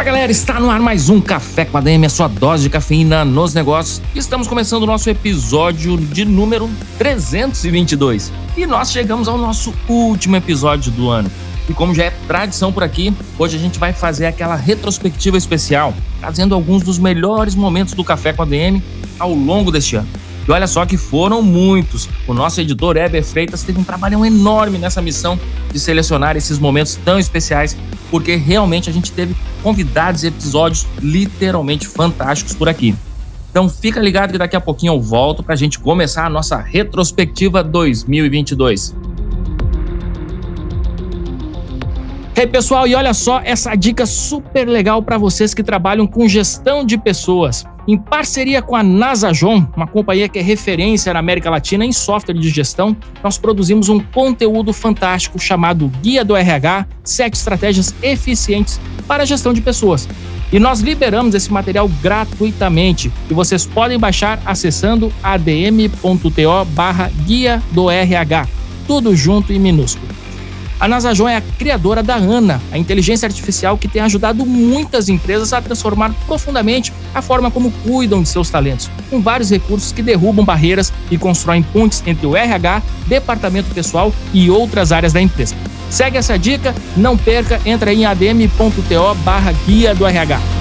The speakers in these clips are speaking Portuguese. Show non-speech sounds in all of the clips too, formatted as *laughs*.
Fala galera, está no ar mais um Café com a DM, a sua dose de cafeína nos negócios. Estamos começando o nosso episódio de número 322. E nós chegamos ao nosso último episódio do ano. E como já é tradição por aqui, hoje a gente vai fazer aquela retrospectiva especial, trazendo alguns dos melhores momentos do Café com a DM ao longo deste ano. E olha só que foram muitos. O nosso editor Heber Freitas teve um trabalhão enorme nessa missão de selecionar esses momentos tão especiais, porque realmente a gente teve convidados e episódios literalmente fantásticos por aqui. Então fica ligado que daqui a pouquinho eu volto para a gente começar a nossa retrospectiva 2022. Hey pessoal, e olha só essa dica super legal para vocês que trabalham com gestão de pessoas. Em parceria com a Nasajon, uma companhia que é referência na América Latina em software de gestão, nós produzimos um conteúdo fantástico chamado Guia do RH: 7 estratégias eficientes para a gestão de pessoas. E nós liberamos esse material gratuitamente e vocês podem baixar acessando adm.to barra guia do RH. Tudo junto e minúsculo. A Nasajon é a criadora da ANA, a inteligência artificial que tem ajudado muitas empresas a transformar profundamente a forma como cuidam de seus talentos, com vários recursos que derrubam barreiras e constroem pontes entre o RH, departamento pessoal e outras áreas da empresa. Segue essa dica, não perca, entra em adm.to barra guia do RH.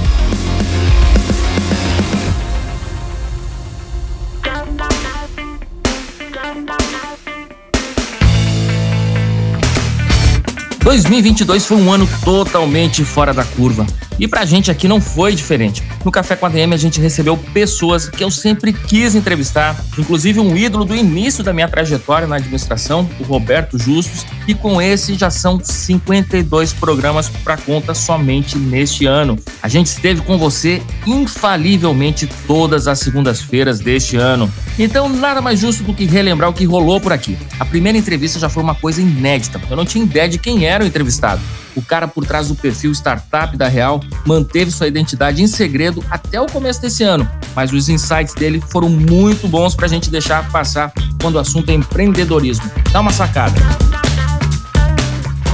2022 foi um ano totalmente fora da curva. E pra gente aqui não foi diferente. No Café com a DM a gente recebeu pessoas que eu sempre quis entrevistar, inclusive um ídolo do início da minha trajetória na administração, o Roberto Justus, e com esse já são 52 programas para conta somente neste ano. A gente esteve com você infalivelmente todas as segundas-feiras deste ano. Então, nada mais justo do que relembrar o que rolou por aqui. A primeira entrevista já foi uma coisa inédita. Eu não tinha ideia de quem era o entrevistado. O cara por trás do perfil startup da Real manteve sua identidade em segredo até o começo desse ano, mas os insights dele foram muito bons para a gente deixar passar quando o assunto é empreendedorismo. Dá uma sacada.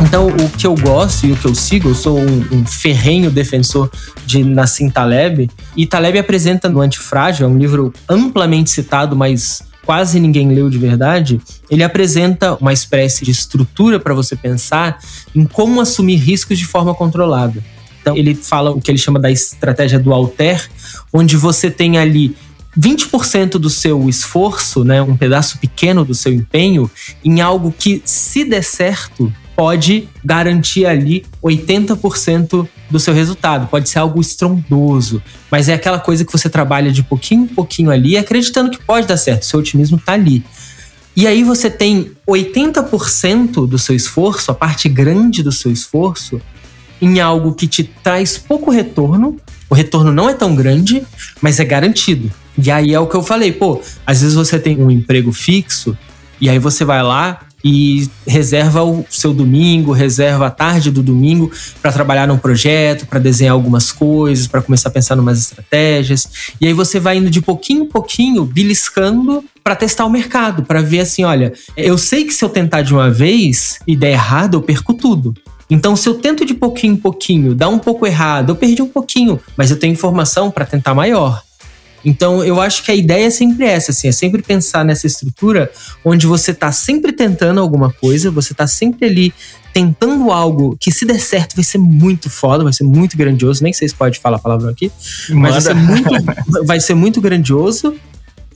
Então, o que eu gosto e o que eu sigo, eu sou um, um ferrenho defensor de Nassim Taleb. E Taleb apresenta no Antifrágil, é um livro amplamente citado, mas quase ninguém leu de verdade. Ele apresenta uma espécie de estrutura para você pensar em como assumir riscos de forma controlada. Então, ele fala o que ele chama da estratégia do alter, onde você tem ali 20% do seu esforço, né, um pedaço pequeno do seu empenho, em algo que, se der certo, pode garantir ali 80% do seu resultado. Pode ser algo estrondoso, mas é aquela coisa que você trabalha de pouquinho em pouquinho ali, acreditando que pode dar certo. Seu otimismo está ali. E aí você tem 80% do seu esforço, a parte grande do seu esforço, em algo que te traz pouco retorno. O retorno não é tão grande, mas é garantido. E aí é o que eu falei, pô, às vezes você tem um emprego fixo e aí você vai lá e reserva o seu domingo, reserva a tarde do domingo para trabalhar num projeto, para desenhar algumas coisas, para começar a pensar em umas estratégias. E aí você vai indo de pouquinho em pouquinho, beliscando para testar o mercado, para ver assim, olha, eu sei que se eu tentar de uma vez e der errado, eu perco tudo. Então, se eu tento de pouquinho em pouquinho, dá um pouco errado, eu perdi um pouquinho, mas eu tenho informação para tentar maior. Então, eu acho que a ideia é sempre essa, assim, é sempre pensar nessa estrutura onde você está sempre tentando alguma coisa, você está sempre ali tentando algo que se der certo vai ser muito foda, vai ser muito grandioso, nem sei se pode falar a palavra aqui, mas vai ser, muito, *laughs* vai ser muito grandioso,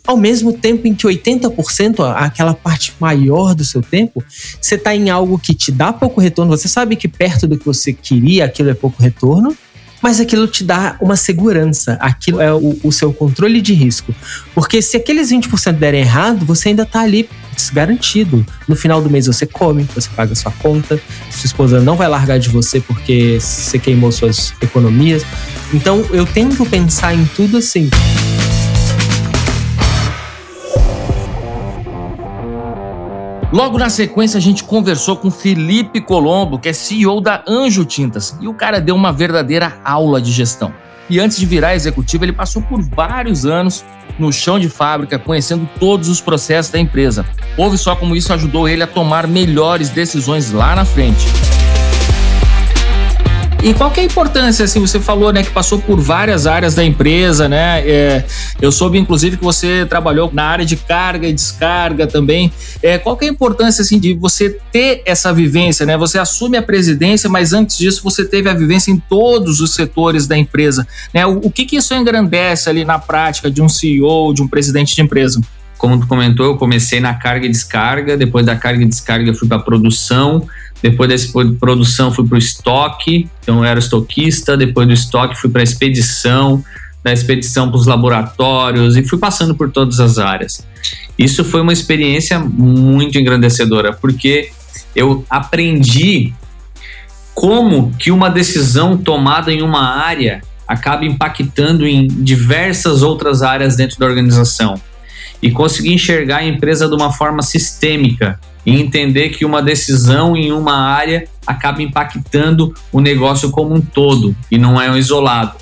ao mesmo tempo em que 80%, aquela parte maior do seu tempo, você está em algo que te dá pouco retorno, você sabe que perto do que você queria, aquilo é pouco retorno, mas aquilo te dá uma segurança, aquilo é o, o seu controle de risco. Porque se aqueles 20% derem errado, você ainda está ali garantido. No final do mês você come, você paga sua conta, sua esposa não vai largar de você porque você queimou suas economias. Então eu tento pensar em tudo assim. Logo na sequência, a gente conversou com Felipe Colombo, que é CEO da Anjo Tintas, e o cara deu uma verdadeira aula de gestão. E antes de virar executivo, ele passou por vários anos no chão de fábrica, conhecendo todos os processos da empresa. Ouve só como isso ajudou ele a tomar melhores decisões lá na frente. E qual que é a importância, assim, você falou, né, que passou por várias áreas da empresa, né? É, eu soube, inclusive, que você trabalhou na área de carga e descarga também. É, qual que é a importância, assim, de você ter essa vivência, né? Você assume a presidência, mas antes disso você teve a vivência em todos os setores da empresa, né? O, o que que isso engrandece ali na prática de um CEO, de um presidente de empresa? Como tu comentou, eu comecei na carga e descarga, depois da carga e descarga eu fui para produção, depois dessa produção fui para o estoque, então eu era estoquista, depois do estoque fui para expedição, da expedição para os laboratórios e fui passando por todas as áreas. Isso foi uma experiência muito engrandecedora, porque eu aprendi como que uma decisão tomada em uma área acaba impactando em diversas outras áreas dentro da organização e conseguir enxergar a empresa de uma forma sistêmica e entender que uma decisão em uma área acaba impactando o negócio como um todo e não é um isolado.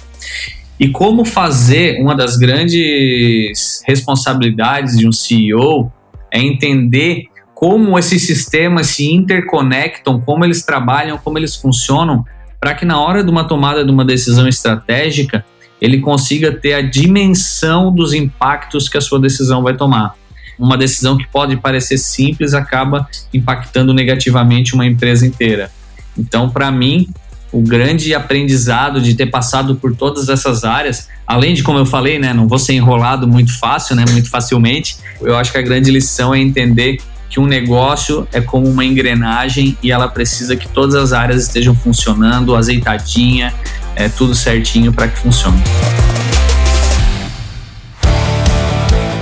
E como fazer uma das grandes responsabilidades de um CEO é entender como esses sistemas se interconectam, como eles trabalham, como eles funcionam, para que na hora de uma tomada de uma decisão estratégica ele consiga ter a dimensão dos impactos que a sua decisão vai tomar. Uma decisão que pode parecer simples acaba impactando negativamente uma empresa inteira. Então, para mim, o grande aprendizado de ter passado por todas essas áreas, além de como eu falei, né, não vou ser enrolado muito fácil, né, muito facilmente. Eu acho que a grande lição é entender que um negócio é como uma engrenagem e ela precisa que todas as áreas estejam funcionando, azeitadinha, é tudo certinho para que funcione.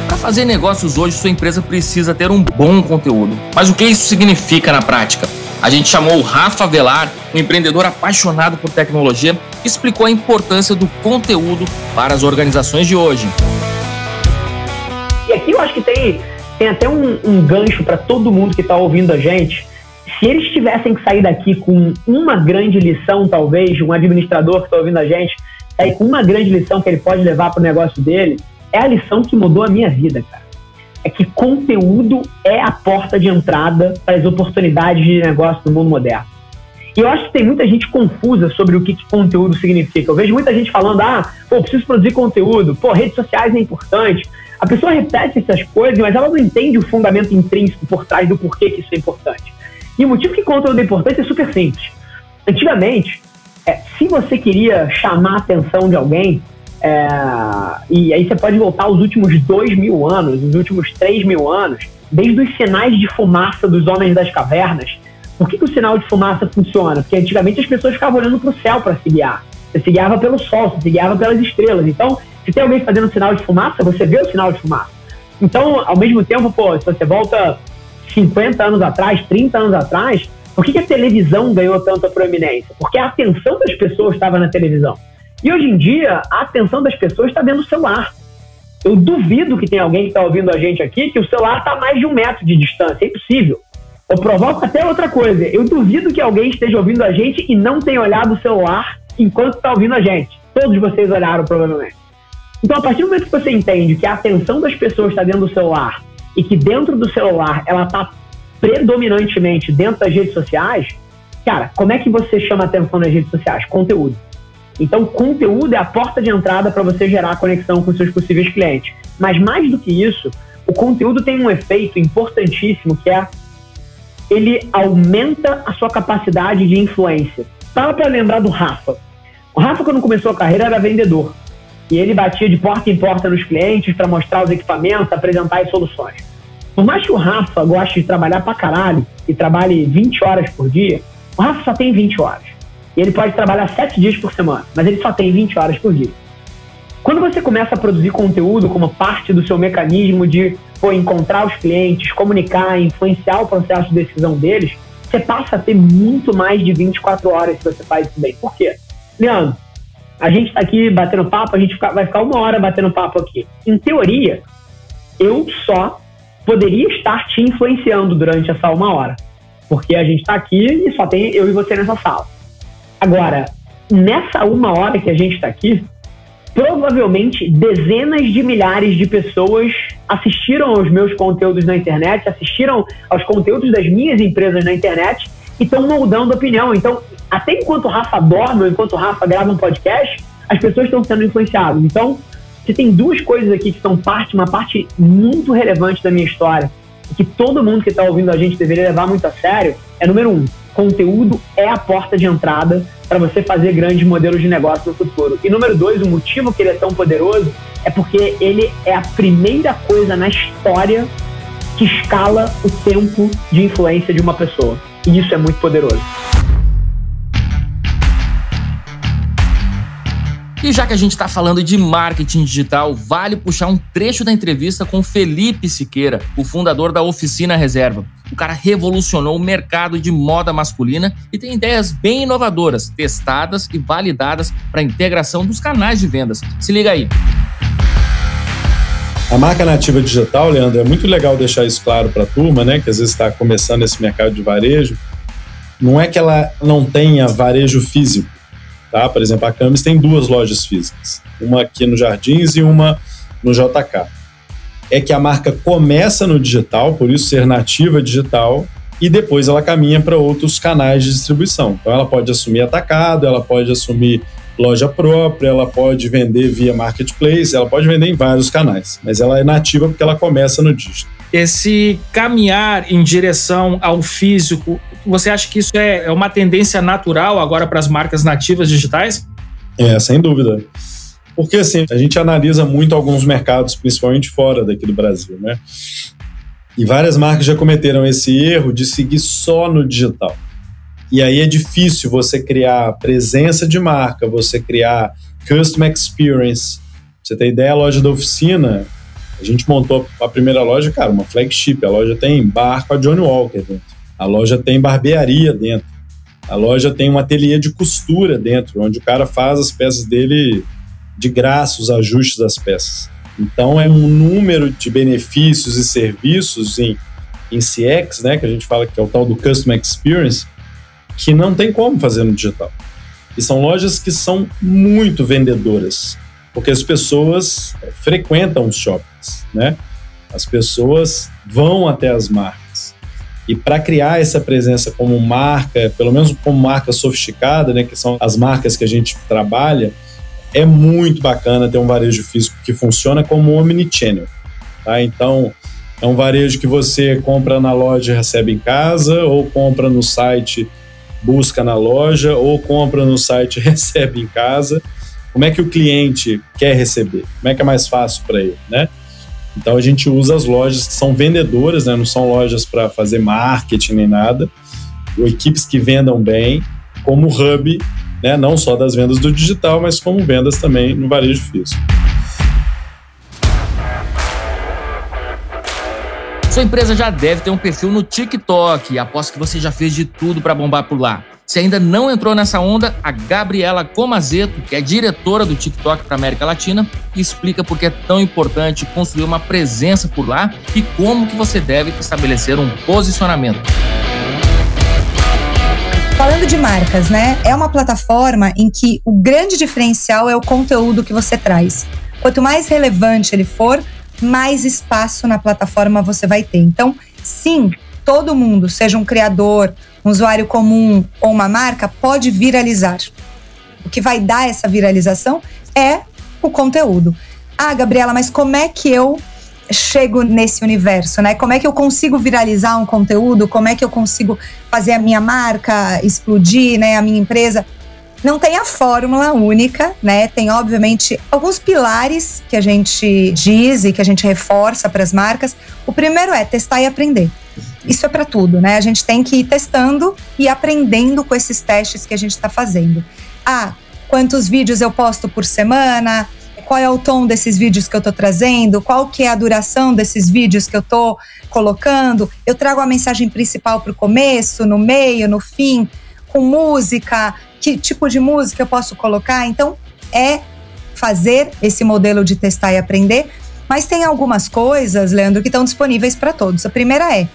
Para fazer negócios hoje, sua empresa precisa ter um bom conteúdo. Mas o que isso significa na prática? A gente chamou o Rafa Velar, um empreendedor apaixonado por tecnologia, que explicou a importância do conteúdo para as organizações de hoje. E aqui eu acho que tem tem até um, um gancho para todo mundo que está ouvindo a gente. Se eles tivessem que sair daqui com uma grande lição, talvez, um administrador que está ouvindo a gente, sair com uma grande lição que ele pode levar para o negócio dele, é a lição que mudou a minha vida, cara. É que conteúdo é a porta de entrada para as oportunidades de negócio do mundo moderno. E eu acho que tem muita gente confusa sobre o que, que conteúdo significa. Eu vejo muita gente falando, ah, pô, preciso produzir conteúdo, pô, redes sociais é importante. A pessoa repete essas coisas, mas ela não entende o fundamento intrínseco por trás do porquê que isso é importante. E o motivo que conteúdo é importante é super simples. Antigamente, é, se você queria chamar a atenção de alguém, é, e aí você pode voltar aos últimos dois mil anos, os últimos três mil anos, desde os sinais de fumaça dos homens das cavernas. Por que, que o sinal de fumaça funciona? Porque antigamente as pessoas ficavam olhando para o céu para se guiar. Você se guiava pelo sol, você se guiava pelas estrelas. Então, se tem alguém fazendo sinal de fumaça, você vê o sinal de fumaça. Então, ao mesmo tempo, pô, se você volta 50 anos atrás, 30 anos atrás, por que, que a televisão ganhou tanta proeminência? Porque a atenção das pessoas estava na televisão. E hoje em dia, a atenção das pessoas está dentro do celular. Eu duvido que tenha alguém que está ouvindo a gente aqui que o celular está a mais de um metro de distância. É impossível. Eu provoco até outra coisa. Eu duvido que alguém esteja ouvindo a gente e não tenha olhado o celular enquanto está ouvindo a gente. Todos vocês olharam, provavelmente. Então, a partir do momento que você entende que a atenção das pessoas está dentro do celular e que dentro do celular ela está predominantemente dentro das redes sociais, cara, como é que você chama atenção nas redes sociais? Conteúdo. Então, conteúdo é a porta de entrada para você gerar conexão com seus possíveis clientes. Mas mais do que isso, o conteúdo tem um efeito importantíssimo que é ele aumenta a sua capacidade de influência. Para para lembrar do Rafa. O Rafa, quando começou a carreira, era vendedor. E ele batia de porta em porta nos clientes para mostrar os equipamentos, apresentar as soluções. Por mais que o Rafa goste de trabalhar pra caralho e trabalhe 20 horas por dia, o Rafa só tem 20 horas. E ele pode trabalhar 7 dias por semana, mas ele só tem 20 horas por dia. Quando você começa a produzir conteúdo como parte do seu mecanismo de for encontrar os clientes, comunicar, influenciar o processo de decisão deles, você passa a ter muito mais de 24 horas se você faz isso bem. Por quê? Leandro, a gente está aqui batendo papo, a gente vai ficar uma hora batendo papo aqui. Em teoria, eu só poderia estar te influenciando durante essa uma hora. Porque a gente está aqui e só tem eu e você nessa sala. Agora, nessa uma hora que a gente está aqui, provavelmente dezenas de milhares de pessoas assistiram aos meus conteúdos na internet, assistiram aos conteúdos das minhas empresas na internet e estão moldando opinião. Então, até enquanto o Rafa dorme, ou enquanto o Rafa grava um podcast, as pessoas estão sendo influenciadas. Então, você tem duas coisas aqui que são parte, uma parte muito relevante da minha história, que todo mundo que está ouvindo a gente deveria levar muito a sério, é número um, conteúdo é a porta de entrada para você fazer grandes modelos de negócio no futuro. E número dois, o motivo que ele é tão poderoso é porque ele é a primeira coisa na história que escala o tempo de influência de uma pessoa. E isso é muito poderoso. E já que a gente está falando de marketing digital, vale puxar um trecho da entrevista com Felipe Siqueira, o fundador da Oficina Reserva. O cara revolucionou o mercado de moda masculina e tem ideias bem inovadoras, testadas e validadas para a integração dos canais de vendas. Se liga aí. A marca nativa digital, Leandro, é muito legal deixar isso claro para a turma, né, que às vezes está começando esse mercado de varejo. Não é que ela não tenha varejo físico, Tá? Por exemplo, a Camis tem duas lojas físicas, uma aqui no Jardins e uma no JK. É que a marca começa no digital, por isso ser nativa digital, e depois ela caminha para outros canais de distribuição. Então ela pode assumir atacado, ela pode assumir loja própria, ela pode vender via marketplace, ela pode vender em vários canais, mas ela é nativa porque ela começa no digital. Esse caminhar em direção ao físico você acha que isso é, é uma tendência natural agora para as marcas nativas digitais? É, sem dúvida. Porque assim, a gente analisa muito alguns mercados, principalmente fora daqui do Brasil, né? E várias marcas já cometeram esse erro de seguir só no digital. E aí é difícil você criar presença de marca, você criar custom experience. Você tem ideia, a loja da oficina, a gente montou a primeira loja, cara, uma flagship. A loja tem bar com a Johnny Walker dentro. A loja tem barbearia dentro. A loja tem um ateliê de costura dentro, onde o cara faz as peças dele de graça, os ajustes das peças. Então é um número de benefícios e serviços em, em CX, né, que a gente fala que é o tal do Customer Experience, que não tem como fazer no digital. E são lojas que são muito vendedoras, porque as pessoas frequentam os shoppings, né? As pessoas vão até as marcas. E para criar essa presença como marca, pelo menos como marca sofisticada, né, que são as marcas que a gente trabalha, é muito bacana ter um varejo físico que funciona como omnichannel. Tá? Então, é um varejo que você compra na loja e recebe em casa, ou compra no site, busca na loja, ou compra no site e *laughs* recebe em casa. Como é que o cliente quer receber? Como é que é mais fácil para ele, né? Então a gente usa as lojas que são vendedoras, né? não são lojas para fazer marketing nem nada, ou equipes que vendam bem, como hub, né? não só das vendas do digital, mas como vendas também no varejo físico. Sua empresa já deve ter um perfil no TikTok. Aposto que você já fez de tudo para bombar por lá. Se ainda não entrou nessa onda, a Gabriela Comazeto, que é diretora do TikTok para América Latina, explica por que é tão importante construir uma presença por lá e como que você deve estabelecer um posicionamento. Falando de marcas, né? É uma plataforma em que o grande diferencial é o conteúdo que você traz. Quanto mais relevante ele for, mais espaço na plataforma você vai ter. Então, sim, todo mundo, seja um criador, um usuário comum ou uma marca pode viralizar. O que vai dar essa viralização é o conteúdo. Ah, Gabriela, mas como é que eu chego nesse universo, né? Como é que eu consigo viralizar um conteúdo? Como é que eu consigo fazer a minha marca explodir, né? A minha empresa? Não tem a fórmula única, né? Tem, obviamente, alguns pilares que a gente diz e que a gente reforça para as marcas. O primeiro é testar e aprender. Isso é para tudo, né? A gente tem que ir testando e aprendendo com esses testes que a gente está fazendo. Ah, quantos vídeos eu posto por semana? qual é o tom desses vídeos que eu estou trazendo, qual que é a duração desses vídeos que eu estou colocando. Eu trago a mensagem principal para o começo, no meio, no fim, com música, que tipo de música eu posso colocar. Então, é fazer esse modelo de testar e aprender. Mas tem algumas coisas, Leandro, que estão disponíveis para todos. A primeira é,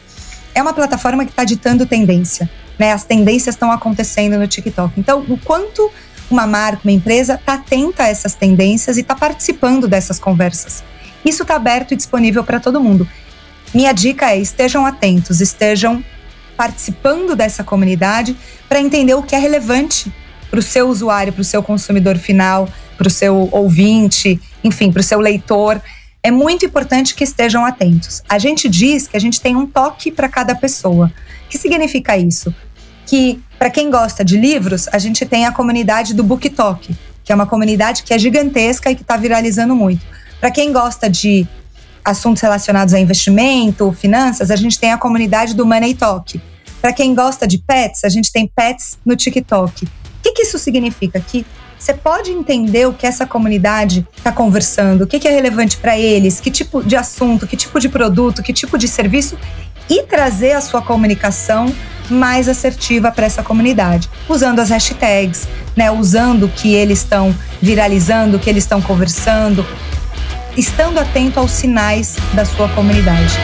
é uma plataforma que está ditando tendência. Né? As tendências estão acontecendo no TikTok. Então, o quanto uma marca, uma empresa está atenta a essas tendências e está participando dessas conversas. Isso está aberto e disponível para todo mundo. Minha dica é: estejam atentos, estejam participando dessa comunidade para entender o que é relevante para o seu usuário, para o seu consumidor final, para o seu ouvinte, enfim, para o seu leitor. É muito importante que estejam atentos. A gente diz que a gente tem um toque para cada pessoa. O que significa isso? Que para quem gosta de livros, a gente tem a comunidade do BookTok, que é uma comunidade que é gigantesca e que está viralizando muito. Para quem gosta de assuntos relacionados a investimento, finanças, a gente tem a comunidade do Money Talk. Para quem gosta de pets, a gente tem pets no TikTok. O que, que isso significa? Que você pode entender o que essa comunidade está conversando, o que, que é relevante para eles, que tipo de assunto, que tipo de produto, que tipo de serviço e trazer a sua comunicação mais assertiva para essa comunidade, usando as hashtags, né, usando o que eles estão viralizando, o que eles estão conversando, estando atento aos sinais da sua comunidade.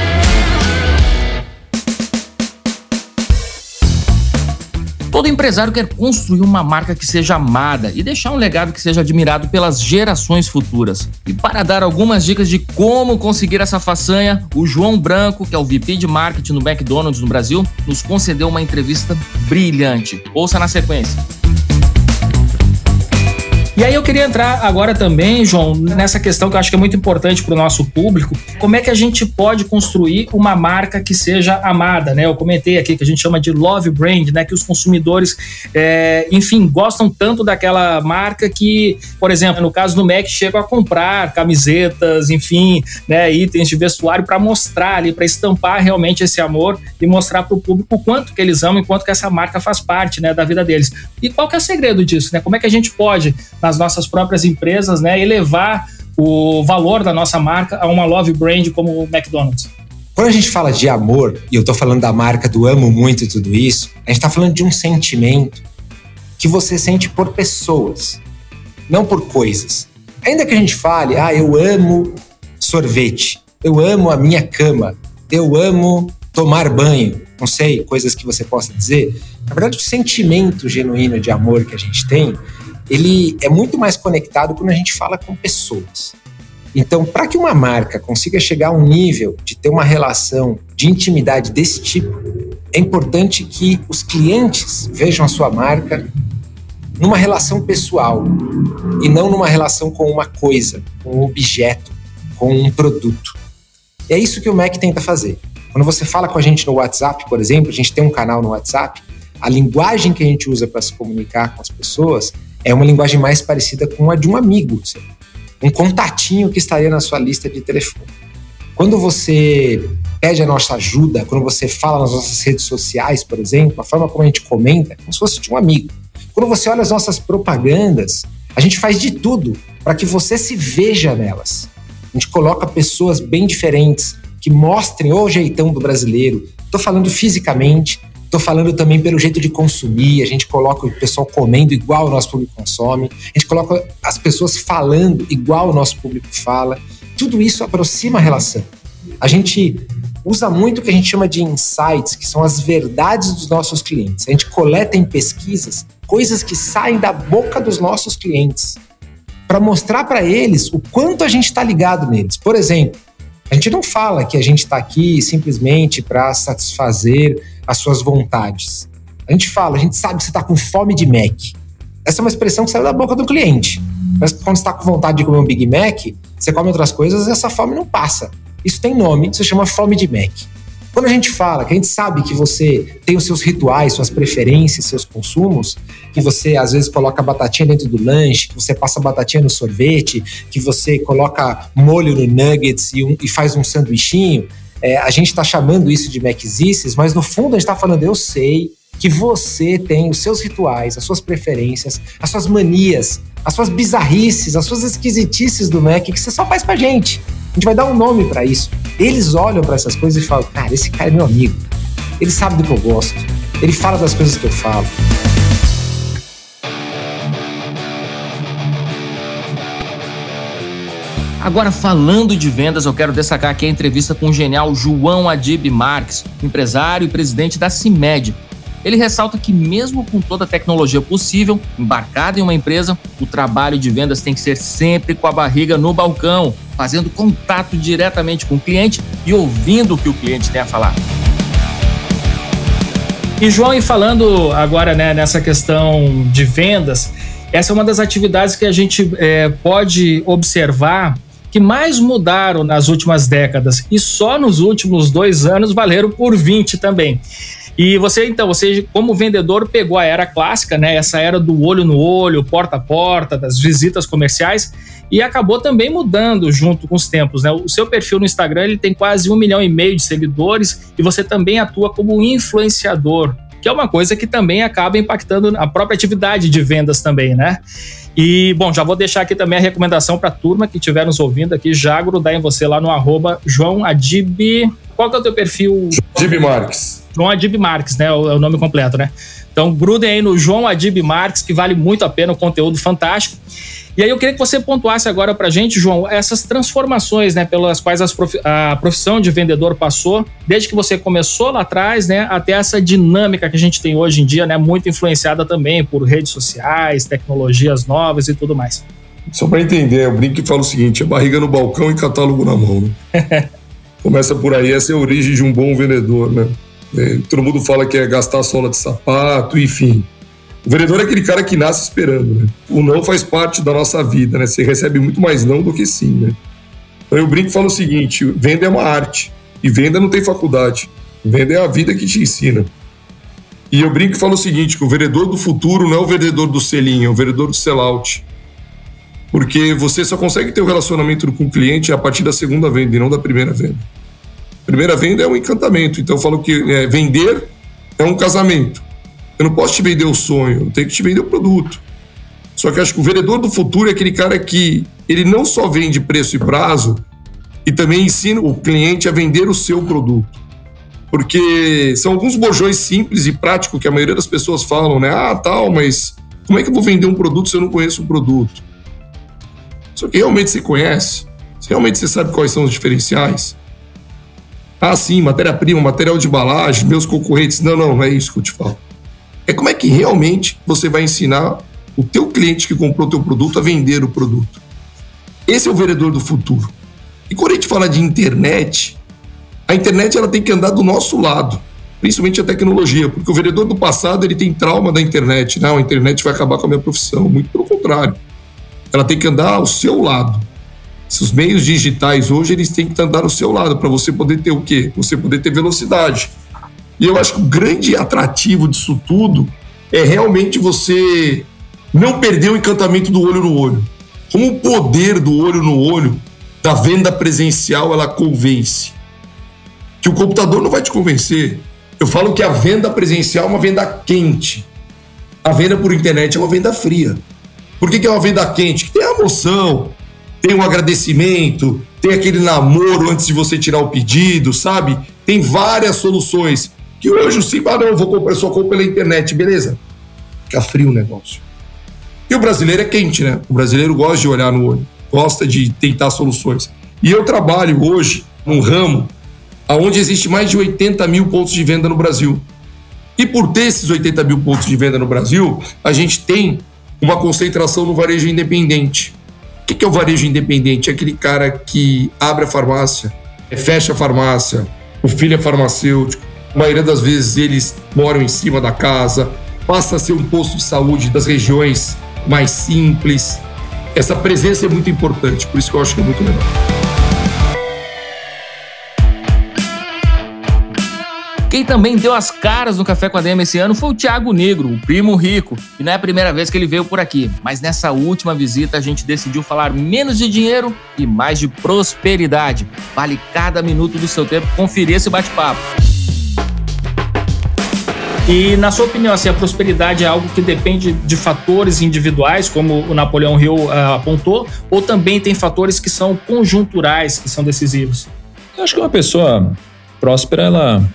Todo empresário quer construir uma marca que seja amada e deixar um legado que seja admirado pelas gerações futuras. E para dar algumas dicas de como conseguir essa façanha, o João Branco, que é o VP de marketing no McDonald's no Brasil, nos concedeu uma entrevista brilhante. Ouça na sequência. E aí eu queria entrar agora também, João, nessa questão que eu acho que é muito importante para o nosso público. Como é que a gente pode construir uma marca que seja amada, né? Eu comentei aqui que a gente chama de love brand, né? Que os consumidores, é, enfim, gostam tanto daquela marca que, por exemplo, no caso do Mac, chegam a comprar camisetas, enfim, né? Itens de vestuário para mostrar ali, para estampar realmente esse amor e mostrar para o público o quanto que eles amam e quanto que essa marca faz parte, né, da vida deles. E qual que é o segredo disso, né? Como é que a gente pode nas nossas próprias empresas, né, elevar o valor da nossa marca a uma love brand como o McDonald's. Quando a gente fala de amor, e eu estou falando da marca do amo muito e tudo isso, a gente está falando de um sentimento que você sente por pessoas, não por coisas. Ainda que a gente fale, ah, eu amo sorvete, eu amo a minha cama, eu amo tomar banho, não sei, coisas que você possa dizer. Na verdade, o sentimento genuíno de amor que a gente tem ele é muito mais conectado quando a gente fala com pessoas. Então, para que uma marca consiga chegar a um nível de ter uma relação de intimidade desse tipo, é importante que os clientes vejam a sua marca numa relação pessoal e não numa relação com uma coisa, com um objeto, com um produto. E é isso que o Mac tenta fazer. Quando você fala com a gente no WhatsApp, por exemplo, a gente tem um canal no WhatsApp, a linguagem que a gente usa para se comunicar com as pessoas é uma linguagem mais parecida com a de um amigo, um contatinho que estaria na sua lista de telefone. Quando você pede a nossa ajuda, quando você fala nas nossas redes sociais, por exemplo, a forma como a gente comenta, é como se fosse de um amigo. Quando você olha as nossas propagandas, a gente faz de tudo para que você se veja nelas. A gente coloca pessoas bem diferentes que mostrem o jeitão do brasileiro. Estou falando fisicamente, Estou falando também pelo jeito de consumir, a gente coloca o pessoal comendo igual o nosso público consome, a gente coloca as pessoas falando igual o nosso público fala. Tudo isso aproxima a relação. A gente usa muito o que a gente chama de insights, que são as verdades dos nossos clientes. A gente coleta em pesquisas coisas que saem da boca dos nossos clientes para mostrar para eles o quanto a gente está ligado neles. Por exemplo, a gente não fala que a gente está aqui simplesmente para satisfazer as suas vontades. A gente fala, a gente sabe que você está com fome de Mac. Essa é uma expressão que saiu da boca do cliente. Mas quando está com vontade de comer um Big Mac, você come outras coisas e essa fome não passa. Isso tem nome, se chama fome de Mac. Quando a gente fala que a gente sabe que você tem os seus rituais, suas preferências, seus consumos, que você às vezes coloca batatinha dentro do lanche, que você passa batatinha no sorvete, que você coloca molho no nuggets e, um, e faz um sanduichinho, é, a gente está chamando isso de Macizices, mas no fundo a gente está falando, eu sei que você tem os seus rituais, as suas preferências, as suas manias, as suas bizarrices, as suas esquisitices do Mac que você só faz pra gente. A gente vai dar um nome para isso. Eles olham para essas coisas e falam: "Cara, esse cara é meu amigo. Ele sabe do que eu gosto. Ele fala das coisas que eu falo." Agora, falando de vendas, eu quero destacar aqui a entrevista com o genial João Adib Marques, empresário e presidente da CIMED. Ele ressalta que, mesmo com toda a tecnologia possível embarcada em uma empresa, o trabalho de vendas tem que ser sempre com a barriga no balcão, fazendo contato diretamente com o cliente e ouvindo o que o cliente tem a falar. E João, e falando agora né, nessa questão de vendas, essa é uma das atividades que a gente é, pode observar que mais mudaram nas últimas décadas e só nos últimos dois anos valeram por 20 também. E você, então, você, como vendedor, pegou a era clássica, né? Essa era do olho no olho, porta a porta, das visitas comerciais, e acabou também mudando junto com os tempos, né? O seu perfil no Instagram ele tem quase um milhão e meio de seguidores e você também atua como influenciador, que é uma coisa que também acaba impactando a própria atividade de vendas também, né? E, bom, já vou deixar aqui também a recomendação para a turma que estiver nos ouvindo aqui, já grudar em você lá no arroba João Adib. Qual que é o teu perfil? Adib Marques. João Adib Marques, né? É o nome completo, né? Então, grudem aí no João Adib Marques, que vale muito a pena, o conteúdo fantástico. E aí eu queria que você pontuasse agora para gente, João, essas transformações, né, pelas quais a profissão de vendedor passou, desde que você começou lá atrás, né, até essa dinâmica que a gente tem hoje em dia, né, muito influenciada também por redes sociais, tecnologias novas e tudo mais. Só para entender, eu brinco e falo o seguinte: é barriga no balcão e catálogo na mão. Né? *laughs* Começa por aí, essa é a origem de um bom vendedor, né? É, todo mundo fala que é gastar sola de sapato, enfim. O vendedor é aquele cara que nasce esperando, né? O não faz parte da nossa vida, né? Você recebe muito mais não do que sim, né? Então eu brinco e falo o seguinte: venda é uma arte. E venda não tem faculdade. Venda é a vida que te ensina. E eu brinco e falo o seguinte: que o vendedor do futuro não é o vendedor do selinho, é o vendedor do sellout. Porque você só consegue ter um relacionamento com o cliente a partir da segunda venda e não da primeira venda. Primeira venda é um encantamento. Então eu falo que é, vender é um casamento. Eu não posso te vender o sonho, eu tenho que te vender o produto. Só que acho que o vendedor do futuro é aquele cara que ele não só vende preço e prazo, e também ensina o cliente a vender o seu produto. Porque são alguns bojões simples e práticos que a maioria das pessoas falam, né? Ah, tal, mas como é que eu vou vender um produto se eu não conheço o produto? Só que realmente você conhece? Realmente você sabe quais são os diferenciais? Ah, sim, matéria-prima, material de embalagem, meus concorrentes. Não, não, não é isso que eu te falo é como é que realmente você vai ensinar o teu cliente que comprou o teu produto a vender o produto. Esse é o vendedor do futuro. E quando a gente fala de internet, a internet ela tem que andar do nosso lado, principalmente a tecnologia, porque o vendedor do passado ele tem trauma da internet. Não, a internet vai acabar com a minha profissão. Muito pelo contrário. Ela tem que andar ao seu lado. Os meios digitais hoje eles têm que andar ao seu lado para você poder ter o quê? Você poder ter velocidade. E eu acho que o grande atrativo disso tudo é realmente você não perder o encantamento do olho no olho. Como o poder do olho no olho da venda presencial ela convence. Que o computador não vai te convencer. Eu falo que a venda presencial é uma venda quente. A venda por internet é uma venda fria. Por que, que é uma venda quente? Que tem a emoção, tem um agradecimento, tem aquele namoro antes de você tirar o pedido, sabe? Tem várias soluções. Que hoje o Simba, não, eu vou comprar, só compro pela internet, beleza. Fica frio o negócio. E o brasileiro é quente, né? O brasileiro gosta de olhar no olho, gosta de tentar soluções. E eu trabalho hoje num ramo onde existe mais de 80 mil pontos de venda no Brasil. E por ter esses 80 mil pontos de venda no Brasil, a gente tem uma concentração no varejo independente. O que é o varejo independente? É aquele cara que abre a farmácia, fecha a farmácia, o filho é farmacêutico, a maioria das vezes eles moram em cima da casa, passa a ser um posto de saúde das regiões mais simples. Essa presença é muito importante, por isso que eu acho que é muito legal. Quem também deu as caras no Café com a DM esse ano foi o Thiago Negro, o primo rico. E não é a primeira vez que ele veio por aqui, mas nessa última visita a gente decidiu falar menos de dinheiro e mais de prosperidade. Vale cada minuto do seu tempo conferir esse bate-papo. E na sua opinião, assim, a prosperidade é algo que depende de fatores individuais, como o Napoleão Hill uh, apontou, ou também tem fatores que são conjunturais, que são decisivos? Eu acho que uma pessoa próspera, ela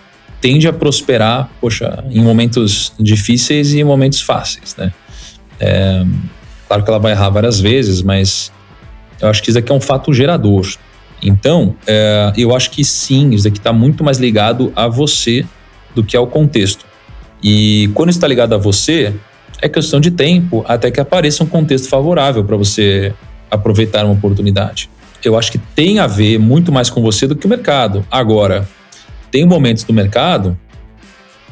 tende a prosperar, poxa, em momentos difíceis e em momentos fáceis, né? É, claro que ela vai errar várias vezes, mas eu acho que isso aqui é um fato gerador. Então, é, eu acho que sim, isso aqui está muito mais ligado a você do que ao contexto. E quando está ligado a você, é questão de tempo até que apareça um contexto favorável para você aproveitar uma oportunidade. Eu acho que tem a ver muito mais com você do que o mercado. Agora, tem momentos do mercado,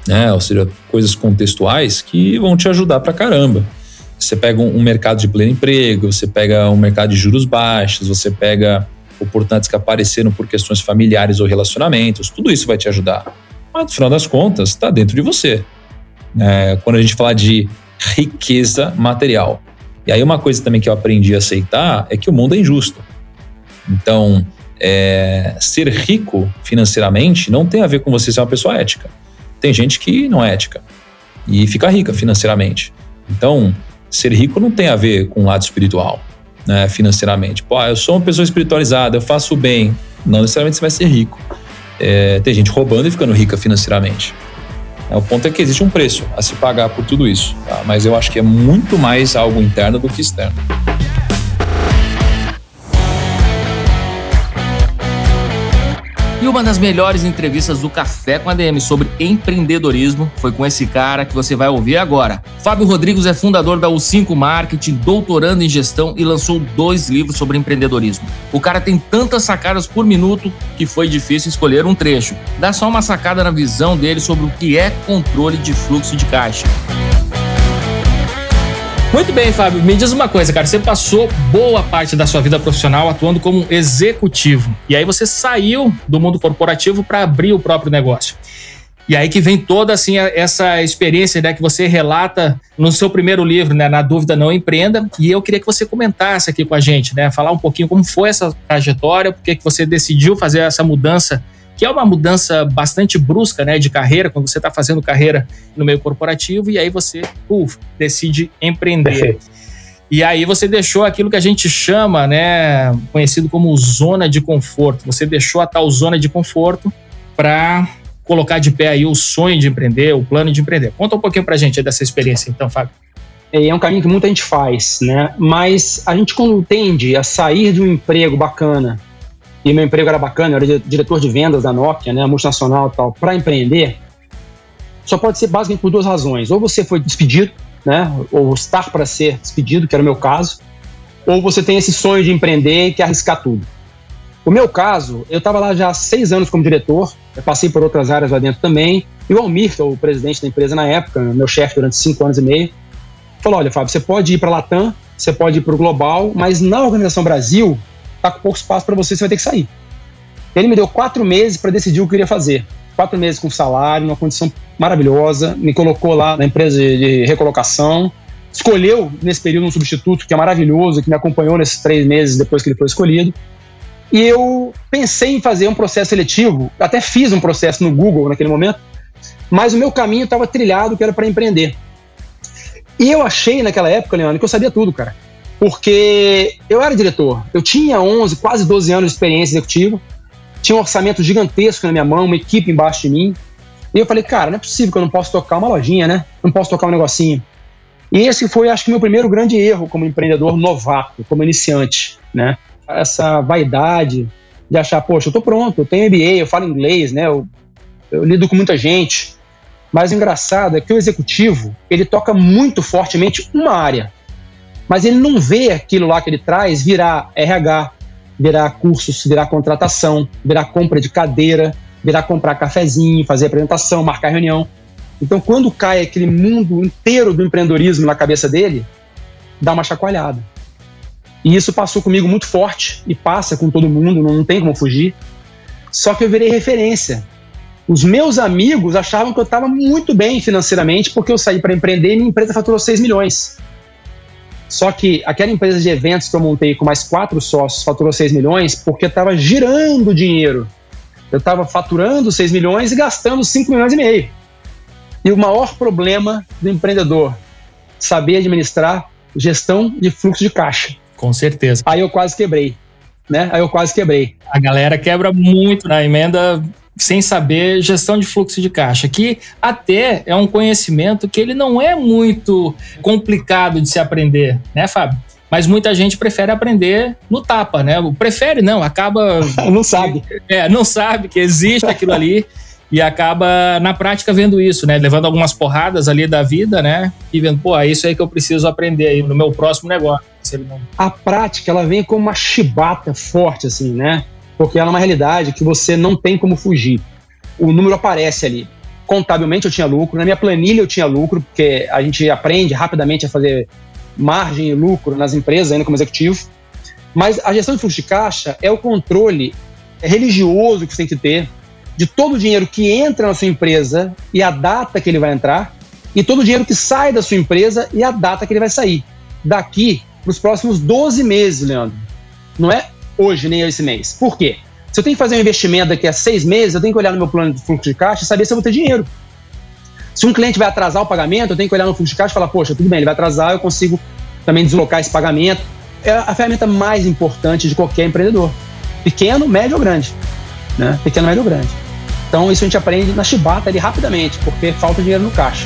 né, ou seja, coisas contextuais que vão te ajudar para caramba. Você pega um, um mercado de pleno emprego, você pega um mercado de juros baixos, você pega oportunidades que apareceram por questões familiares ou relacionamentos, tudo isso vai te ajudar. Mas no final das contas, está dentro de você é, quando a gente fala de riqueza material. E aí uma coisa também que eu aprendi a aceitar é que o mundo é injusto. Então, é, ser rico financeiramente não tem a ver com você ser uma pessoa ética. Tem gente que não é ética e fica rica financeiramente. Então, ser rico não tem a ver com o lado espiritual, né, financeiramente. Pô, eu sou uma pessoa espiritualizada, eu faço o bem. Não necessariamente você vai ser rico. É, tem gente roubando e ficando rica financeiramente. É, o ponto é que existe um preço a se pagar por tudo isso, tá? mas eu acho que é muito mais algo interno do que externo. Uma das melhores entrevistas do Café com a DM sobre empreendedorismo foi com esse cara que você vai ouvir agora. Fábio Rodrigues é fundador da U5 Marketing, doutorando em gestão e lançou dois livros sobre empreendedorismo. O cara tem tantas sacadas por minuto que foi difícil escolher um trecho. Dá só uma sacada na visão dele sobre o que é controle de fluxo de caixa. Muito bem, Fábio. Me diz uma coisa, cara. Você passou boa parte da sua vida profissional atuando como executivo. E aí você saiu do mundo corporativo para abrir o próprio negócio. E aí que vem toda assim essa experiência né, que você relata no seu primeiro livro, né, Na Dúvida Não Empreenda. E eu queria que você comentasse aqui com a gente, né, falar um pouquinho como foi essa trajetória, por que você decidiu fazer essa mudança que é uma mudança bastante brusca né, de carreira, quando você está fazendo carreira no meio corporativo, e aí você uf, decide empreender. Perfeito. *laughs* E aí você deixou aquilo que a gente chama, né, conhecido como zona de conforto. Você deixou a tal zona de conforto para colocar de pé aí o sonho de empreender, o plano de empreender. Conta um pouquinho para a gente dessa experiência, então, Fábio. É um caminho que muita gente faz, né? Mas a gente quando tende a sair de um emprego bacana e meu emprego era bacana, eu era diretor de vendas da Nokia, né, multinacional e tal, para empreender, só pode ser basicamente por duas razões. Ou você foi despedido, né, ou estar para ser despedido, que era o meu caso, ou você tem esse sonho de empreender e quer arriscar tudo. O meu caso, eu estava lá já há seis anos como diretor, passei por outras áreas lá dentro também, e o Almir, que é o presidente da empresa na época, meu chefe durante cinco anos e meio, falou: olha, Fábio, você pode ir para a Latam, você pode ir para o Global, mas na Organização Brasil, tá com pouco espaço para você, você vai ter que sair. Ele me deu quatro meses para decidir o que eu queria fazer. Quatro meses com salário, uma condição maravilhosa, me colocou lá na empresa de recolocação, escolheu nesse período um substituto que é maravilhoso, que me acompanhou nesses três meses depois que ele foi escolhido. E eu pensei em fazer um processo seletivo, até fiz um processo no Google naquele momento, mas o meu caminho estava trilhado que era para empreender. E eu achei naquela época, Leandro, que eu sabia tudo, cara porque eu era diretor, eu tinha 11, quase 12 anos de experiência executiva, tinha um orçamento gigantesco na minha mão, uma equipe embaixo de mim. E eu falei, cara, não é possível que eu não possa tocar uma lojinha, né? Não posso tocar um negocinho. E esse foi, acho que, meu primeiro grande erro como empreendedor novato, como iniciante, né? Essa vaidade de achar, poxa, eu tô pronto, eu tenho MBA, eu falo inglês, né? Eu, eu lido com muita gente. Mas o engraçado é que o executivo, ele toca muito fortemente uma área mas ele não vê aquilo lá que ele traz virar RH, virar cursos, virar contratação, virar compra de cadeira, virar comprar cafezinho, fazer apresentação, marcar reunião. Então, quando cai aquele mundo inteiro do empreendedorismo na cabeça dele, dá uma chacoalhada. E isso passou comigo muito forte e passa com todo mundo, não tem como fugir. Só que eu virei referência. Os meus amigos achavam que eu estava muito bem financeiramente porque eu saí para empreender e minha empresa faturou 6 milhões. Só que aquela empresa de eventos que eu montei com mais quatro sócios faturou 6 milhões porque estava girando dinheiro. Eu estava faturando 6 milhões e gastando 5 milhões e meio. E o maior problema do empreendedor, saber administrar gestão de fluxo de caixa. Com certeza. Aí eu quase quebrei, né? Aí eu quase quebrei. A galera quebra muito na emenda sem saber gestão de fluxo de caixa, que até é um conhecimento que ele não é muito complicado de se aprender, né, Fábio? Mas muita gente prefere aprender no tapa, né? Prefere não, acaba *laughs* não sabe. É, não sabe que existe aquilo ali e acaba na prática vendo isso, né? Levando algumas porradas ali da vida, né? E vendo, pô, é isso aí que eu preciso aprender aí no meu próximo negócio. A prática, ela vem como uma chibata forte, assim, né? Porque ela é uma realidade que você não tem como fugir. O número aparece ali. Contabilmente eu tinha lucro, na minha planilha eu tinha lucro, porque a gente aprende rapidamente a fazer margem e lucro nas empresas, ainda como executivo. Mas a gestão de fluxo de caixa é o controle religioso que você tem que ter de todo o dinheiro que entra na sua empresa e a data que ele vai entrar, e todo o dinheiro que sai da sua empresa e a data que ele vai sair. Daqui para os próximos 12 meses, Leandro. Não é hoje nem esse mês. Por quê? Se eu tenho que fazer um investimento daqui a seis meses, eu tenho que olhar no meu plano de fluxo de caixa e saber se eu vou ter dinheiro. Se um cliente vai atrasar o pagamento, eu tenho que olhar no fluxo de caixa e falar, poxa, tudo bem, ele vai atrasar, eu consigo também deslocar esse pagamento. É a ferramenta mais importante de qualquer empreendedor. Pequeno, médio ou grande. Né? Pequeno, médio ou grande. Então isso a gente aprende na chibata ali rapidamente, porque falta dinheiro no caixa.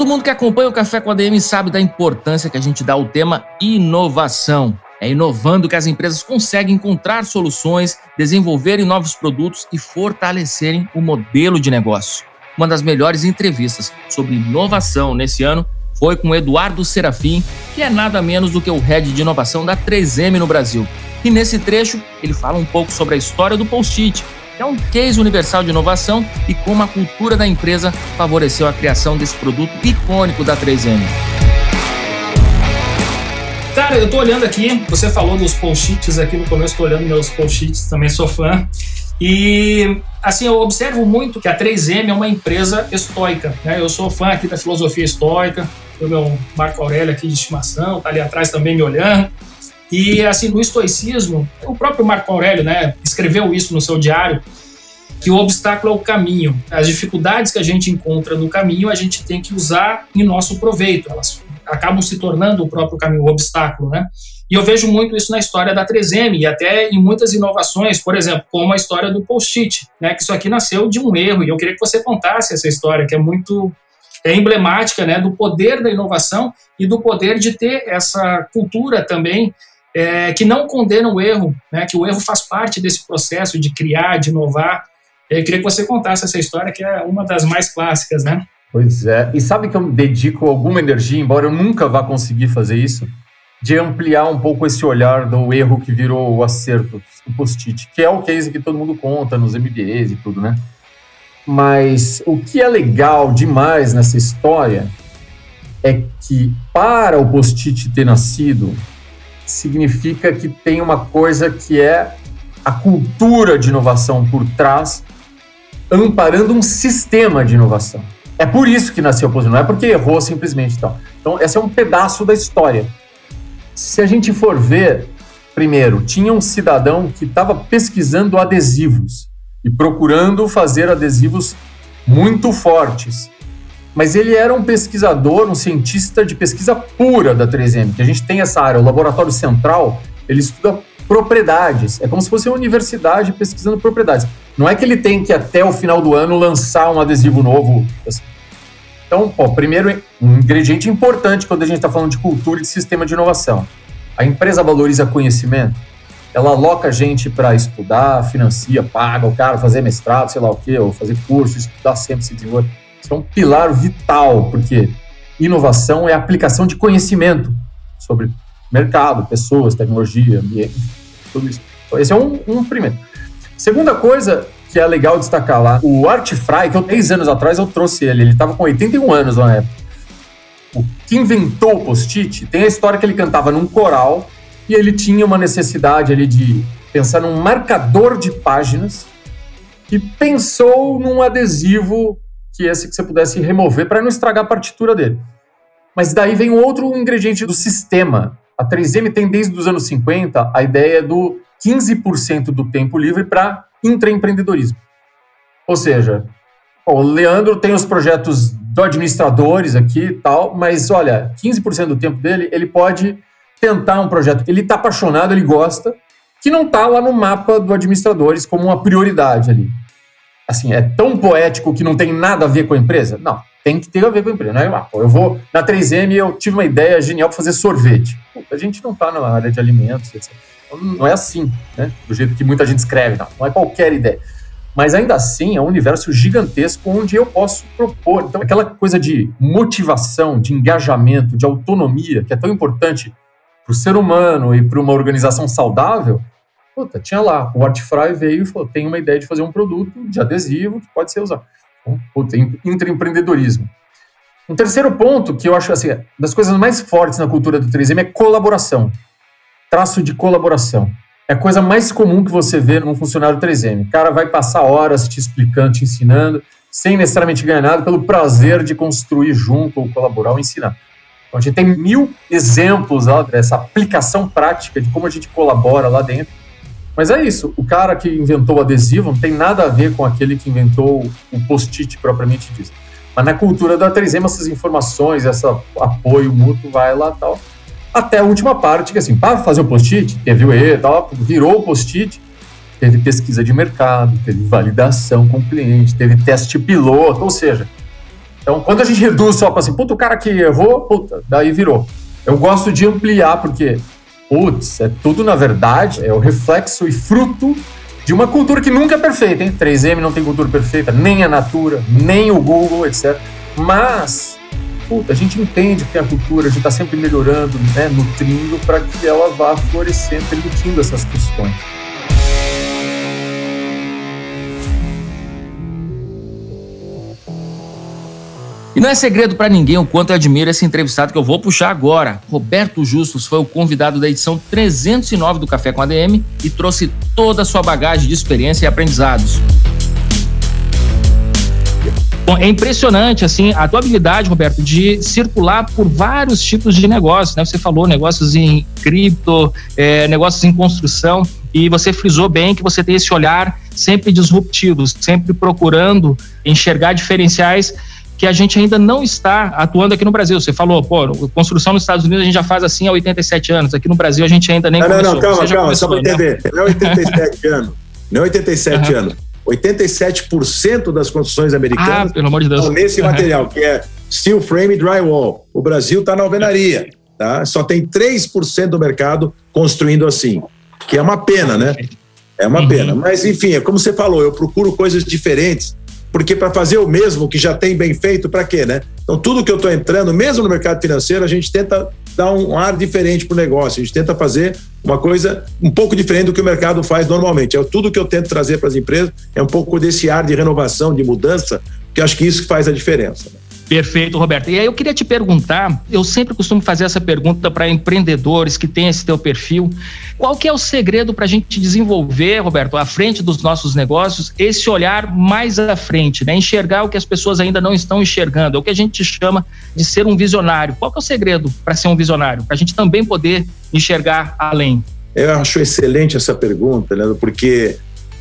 Todo mundo que acompanha o Café com a DM sabe da importância que a gente dá ao tema inovação. É inovando que as empresas conseguem encontrar soluções, desenvolverem novos produtos e fortalecerem o modelo de negócio. Uma das melhores entrevistas sobre inovação nesse ano foi com Eduardo Serafim, que é nada menos do que o head de inovação da 3M no Brasil. E nesse trecho, ele fala um pouco sobre a história do Post-it, é um case universal de inovação e como a cultura da empresa favoreceu a criação desse produto icônico da 3M. Cara, eu tô olhando aqui, você falou dos post-its aqui no começo, tô olhando meus post-its, também sou fã. E assim, eu observo muito que a 3M é uma empresa estoica. Né? Eu sou fã aqui da filosofia estoica, o meu Marco Aurélio aqui de estimação, tá ali atrás também me olhando. E assim, no estoicismo, o próprio Marco Aurélio, né, escreveu isso no seu diário, que o obstáculo é o caminho. As dificuldades que a gente encontra no caminho, a gente tem que usar em nosso proveito. Elas acabam se tornando o próprio caminho, o obstáculo, né? E eu vejo muito isso na história da 3M e até em muitas inovações, por exemplo, como a história do post-it, né? Que isso aqui nasceu de um erro e eu queria que você contasse essa história, que é muito é emblemática, né? Do poder da inovação e do poder de ter essa cultura também é, que não condena o erro, né? Que o erro faz parte desse processo de criar, de inovar. Eu queria que você contasse essa história, que é uma das mais clássicas, né? Pois é. E sabe que eu dedico alguma energia, embora eu nunca vá conseguir fazer isso, de ampliar um pouco esse olhar do erro que virou o acerto, o post-it, que é o case que todo mundo conta nos MBAs e tudo, né? Mas o que é legal demais nessa história é que para o post-it ter nascido, significa que tem uma coisa que é a cultura de inovação por trás, amparando um sistema de inovação. É por isso que nasceu o post-it, não é porque errou simplesmente. Então, então esse é um pedaço da história se a gente for ver, primeiro, tinha um cidadão que estava pesquisando adesivos e procurando fazer adesivos muito fortes. Mas ele era um pesquisador, um cientista de pesquisa pura da 3M, que a gente tem essa área, o laboratório central, ele estuda propriedades. É como se fosse uma universidade pesquisando propriedades. Não é que ele tem que até o final do ano lançar um adesivo novo. Então, ó, primeiro, um ingrediente importante quando a gente está falando de cultura e de sistema de inovação. A empresa valoriza conhecimento, ela aloca gente para estudar, financia, paga o cara fazer mestrado, sei lá o quê, ou fazer curso, estudar sempre, se desenvolver. É um pilar vital, porque inovação é aplicação de conhecimento sobre mercado, pessoas, tecnologia, ambiente, tudo isso. Então, esse é um, um primeiro. Segunda coisa que é legal destacar lá. O Art Fry, que eu três anos atrás eu trouxe ele, ele estava com 81 anos na época. O que inventou o post-it, tem a história que ele cantava num coral e ele tinha uma necessidade ali de pensar num marcador de páginas e pensou num adesivo que esse que você pudesse remover para não estragar a partitura dele. Mas daí vem outro ingrediente do sistema. A 3M tem desde os anos 50 a ideia do 15% do tempo livre para intraempreendedorismo. Ou seja, o Leandro tem os projetos do administradores aqui e tal, mas olha, 15% do tempo dele ele pode tentar um projeto que ele está apaixonado, ele gosta, que não está lá no mapa do administradores como uma prioridade ali. Assim, é tão poético que não tem nada a ver com a empresa? Não, tem que ter a ver com a empresa. Não é, eu vou na 3M eu tive uma ideia genial para fazer sorvete. Puta, a gente não está na área de alimentos, etc. Não é assim, né? Do jeito que muita gente escreve, não. Não é qualquer ideia. Mas ainda assim é um universo gigantesco onde eu posso propor. Então, aquela coisa de motivação, de engajamento, de autonomia, que é tão importante para o ser humano e para uma organização saudável, puta, tinha lá. O Artfry veio e falou: tem uma ideia de fazer um produto de adesivo que pode ser usado. Então, puta, intraempreendedorismo. Um terceiro ponto que eu acho assim, das coisas mais fortes na cultura do 3M é colaboração. Traço de colaboração. É a coisa mais comum que você vê num funcionário 3M. O cara vai passar horas te explicando, te ensinando, sem necessariamente ganhar nada, pelo prazer de construir junto, ou colaborar, ou ensinar. Então, a gente tem mil exemplos lá dessa aplicação prática de como a gente colabora lá dentro. Mas é isso, o cara que inventou o adesivo não tem nada a ver com aquele que inventou o post-it propriamente dito. Mas na cultura da 3M, essas informações, esse apoio mútuo vai lá tal. Até a última parte, que assim, para fazer o post-it, teve o E tal, virou o post-it, teve pesquisa de mercado, teve validação com o cliente, teve teste piloto, ou seja, então quando a gente reduz só para assim, puta, o cara que errou, puta, daí virou. Eu gosto de ampliar, porque, putz, é tudo na verdade, é o reflexo e fruto de uma cultura que nunca é perfeita, hein? 3M não tem cultura perfeita, nem a Natura, nem o Google, etc. Mas puta, a gente entende que a cultura, a gente está sempre melhorando, né, nutrindo para que ela vá florescendo, permitindo essas questões. E não é segredo para ninguém o quanto eu admiro esse entrevistado que eu vou puxar agora. Roberto Justus foi o convidado da edição 309 do Café com ADM e trouxe toda a sua bagagem de experiência e aprendizados. Bom, é impressionante, assim, a tua habilidade, Roberto, de circular por vários tipos de negócios, né? Você falou negócios em cripto, é, negócios em construção, e você frisou bem que você tem esse olhar sempre disruptivo, sempre procurando enxergar diferenciais que a gente ainda não está atuando aqui no Brasil. Você falou, pô, construção nos Estados Unidos a gente já faz assim há 87 anos. Aqui no Brasil a gente ainda nem não, começou. Não, não, calma, calma, só para entender. Né? Não é 87 *laughs* anos. Não é 87 uhum. anos. 87% das construções americanas ah, pelo amor de Deus. estão nesse uhum. material, que é steel frame e drywall. O Brasil está na alvenaria. Tá? Só tem 3% do mercado construindo assim, que é uma pena, né? É uma uhum. pena. Mas, enfim, é como você falou, eu procuro coisas diferentes, porque para fazer o mesmo que já tem bem feito, para quê, né? Então, tudo que eu estou entrando, mesmo no mercado financeiro, a gente tenta dar um ar diferente para o negócio, a gente tenta fazer uma coisa um pouco diferente do que o mercado faz normalmente. É tudo que eu tento trazer para as empresas é um pouco desse ar de renovação, de mudança, que acho que isso faz a diferença. Né? Perfeito, Roberto. E aí eu queria te perguntar, eu sempre costumo fazer essa pergunta para empreendedores que têm esse teu perfil. Qual que é o segredo para a gente desenvolver, Roberto, à frente dos nossos negócios, esse olhar mais à frente, né? enxergar o que as pessoas ainda não estão enxergando, é o que a gente chama de ser um visionário. Qual que é o segredo para ser um visionário? Para a gente também poder enxergar além. Eu acho excelente essa pergunta, Leandro, porque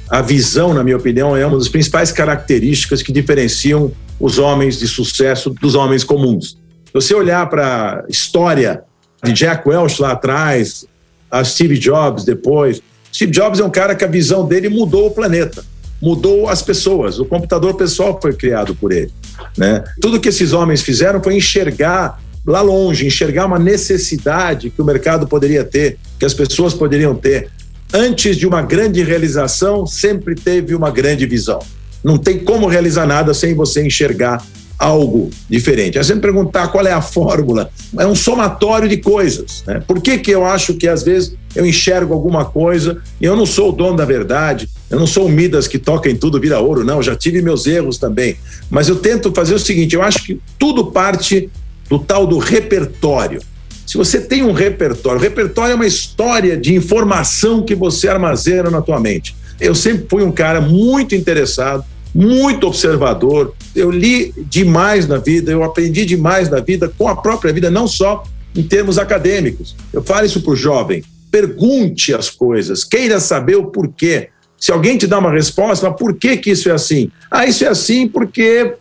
a visão, na minha opinião, é uma das principais características que diferenciam os homens de sucesso dos homens comuns. Se você olhar para a história de Jack Welch lá atrás, a Steve Jobs depois, Steve Jobs é um cara que a visão dele mudou o planeta, mudou as pessoas. O computador pessoal foi criado por ele. Né? Tudo que esses homens fizeram foi enxergar lá longe, enxergar uma necessidade que o mercado poderia ter, que as pessoas poderiam ter. Antes de uma grande realização, sempre teve uma grande visão. Não tem como realizar nada sem você enxergar algo diferente. É sempre perguntar qual é a fórmula. É um somatório de coisas. Né? Por que, que eu acho que às vezes eu enxergo alguma coisa e eu não sou o dono da verdade, eu não sou o Midas que toca em tudo, vira ouro, não. Já tive meus erros também. Mas eu tento fazer o seguinte: eu acho que tudo parte do tal do repertório. Se você tem um repertório, o repertório é uma história de informação que você armazena na tua mente. Eu sempre fui um cara muito interessado, muito observador. Eu li demais na vida, eu aprendi demais na vida com a própria vida, não só em termos acadêmicos. Eu falo isso para o jovem. Pergunte as coisas, queira saber o porquê. Se alguém te dá uma resposta, mas por que, que isso é assim? Ah, isso é assim porque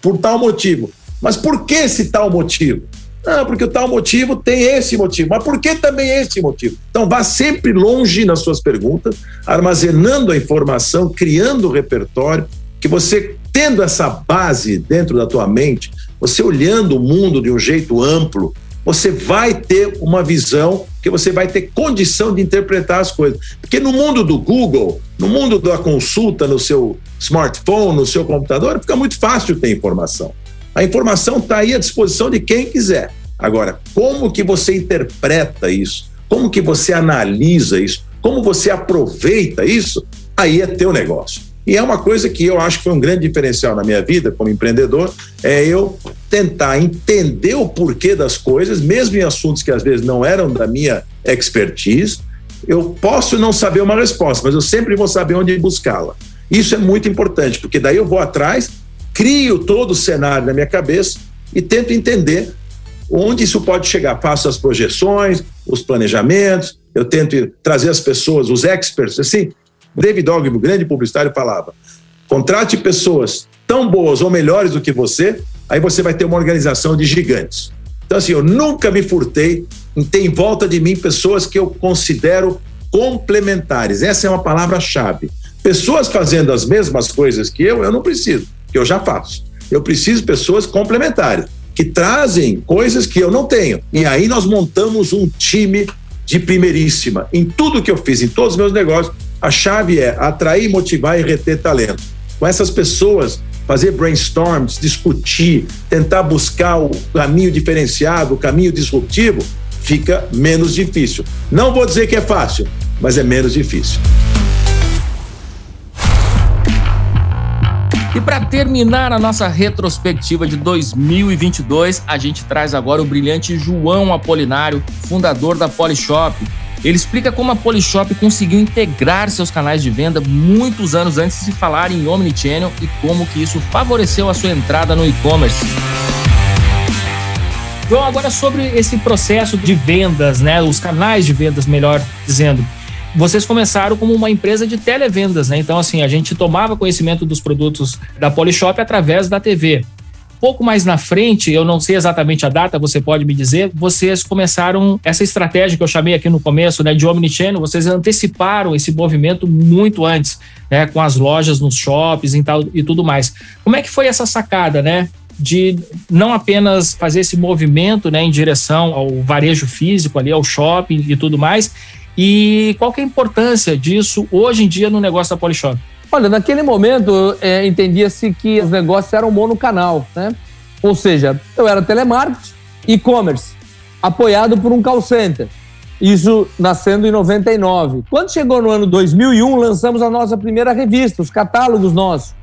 por tal motivo. Mas por que esse tal motivo? Não, porque o tal motivo tem esse motivo. Mas por que também esse motivo? Então vá sempre longe nas suas perguntas, armazenando a informação, criando o repertório, que você tendo essa base dentro da tua mente, você olhando o mundo de um jeito amplo, você vai ter uma visão que você vai ter condição de interpretar as coisas. Porque no mundo do Google, no mundo da consulta no seu smartphone, no seu computador, fica muito fácil ter informação. A informação está aí à disposição de quem quiser. Agora, como que você interpreta isso? Como que você analisa isso? Como você aproveita isso? Aí é teu negócio. E é uma coisa que eu acho que foi um grande diferencial na minha vida como empreendedor, é eu tentar entender o porquê das coisas, mesmo em assuntos que às vezes não eram da minha expertise. Eu posso não saber uma resposta, mas eu sempre vou saber onde buscá-la. Isso é muito importante, porque daí eu vou atrás crio todo o cenário na minha cabeça e tento entender onde isso pode chegar. Faço as projeções, os planejamentos, eu tento trazer as pessoas, os experts, assim. David Ogilvy, grande publicitário, falava: contrate pessoas tão boas ou melhores do que você, aí você vai ter uma organização de gigantes. Então, assim, eu nunca me furtei em ter em volta de mim pessoas que eu considero complementares. Essa é uma palavra-chave. Pessoas fazendo as mesmas coisas que eu, eu não preciso que eu já faço. Eu preciso de pessoas complementares, que trazem coisas que eu não tenho. E aí nós montamos um time de primeiríssima. Em tudo que eu fiz, em todos os meus negócios, a chave é atrair, motivar e reter talento. Com essas pessoas, fazer brainstorms, discutir, tentar buscar o caminho diferenciado, o caminho disruptivo, fica menos difícil. Não vou dizer que é fácil, mas é menos difícil. E para terminar a nossa retrospectiva de 2022, a gente traz agora o brilhante João Apolinário, fundador da Polishop. Ele explica como a Polishop conseguiu integrar seus canais de venda muitos anos antes de falar em Omnichannel e como que isso favoreceu a sua entrada no e-commerce. João, agora sobre esse processo de vendas, né, os canais de vendas, melhor dizendo vocês começaram como uma empresa de televendas, né? Então, assim, a gente tomava conhecimento dos produtos da Polishop através da TV. Pouco mais na frente, eu não sei exatamente a data, você pode me dizer, vocês começaram essa estratégia que eu chamei aqui no começo, né, de omnichannel, vocês anteciparam esse movimento muito antes, né, com as lojas nos shoppings e, tal, e tudo mais. Como é que foi essa sacada, né? de não apenas fazer esse movimento né, em direção ao varejo físico ali, ao shopping e tudo mais, e qual que é a importância disso hoje em dia no negócio da Polishop? Olha, naquele momento é, entendia-se que os negócios eram monocanal, né? Ou seja, eu era telemarketing, e-commerce, apoiado por um call center. Isso nascendo em 99. Quando chegou no ano 2001, lançamos a nossa primeira revista, os catálogos nossos.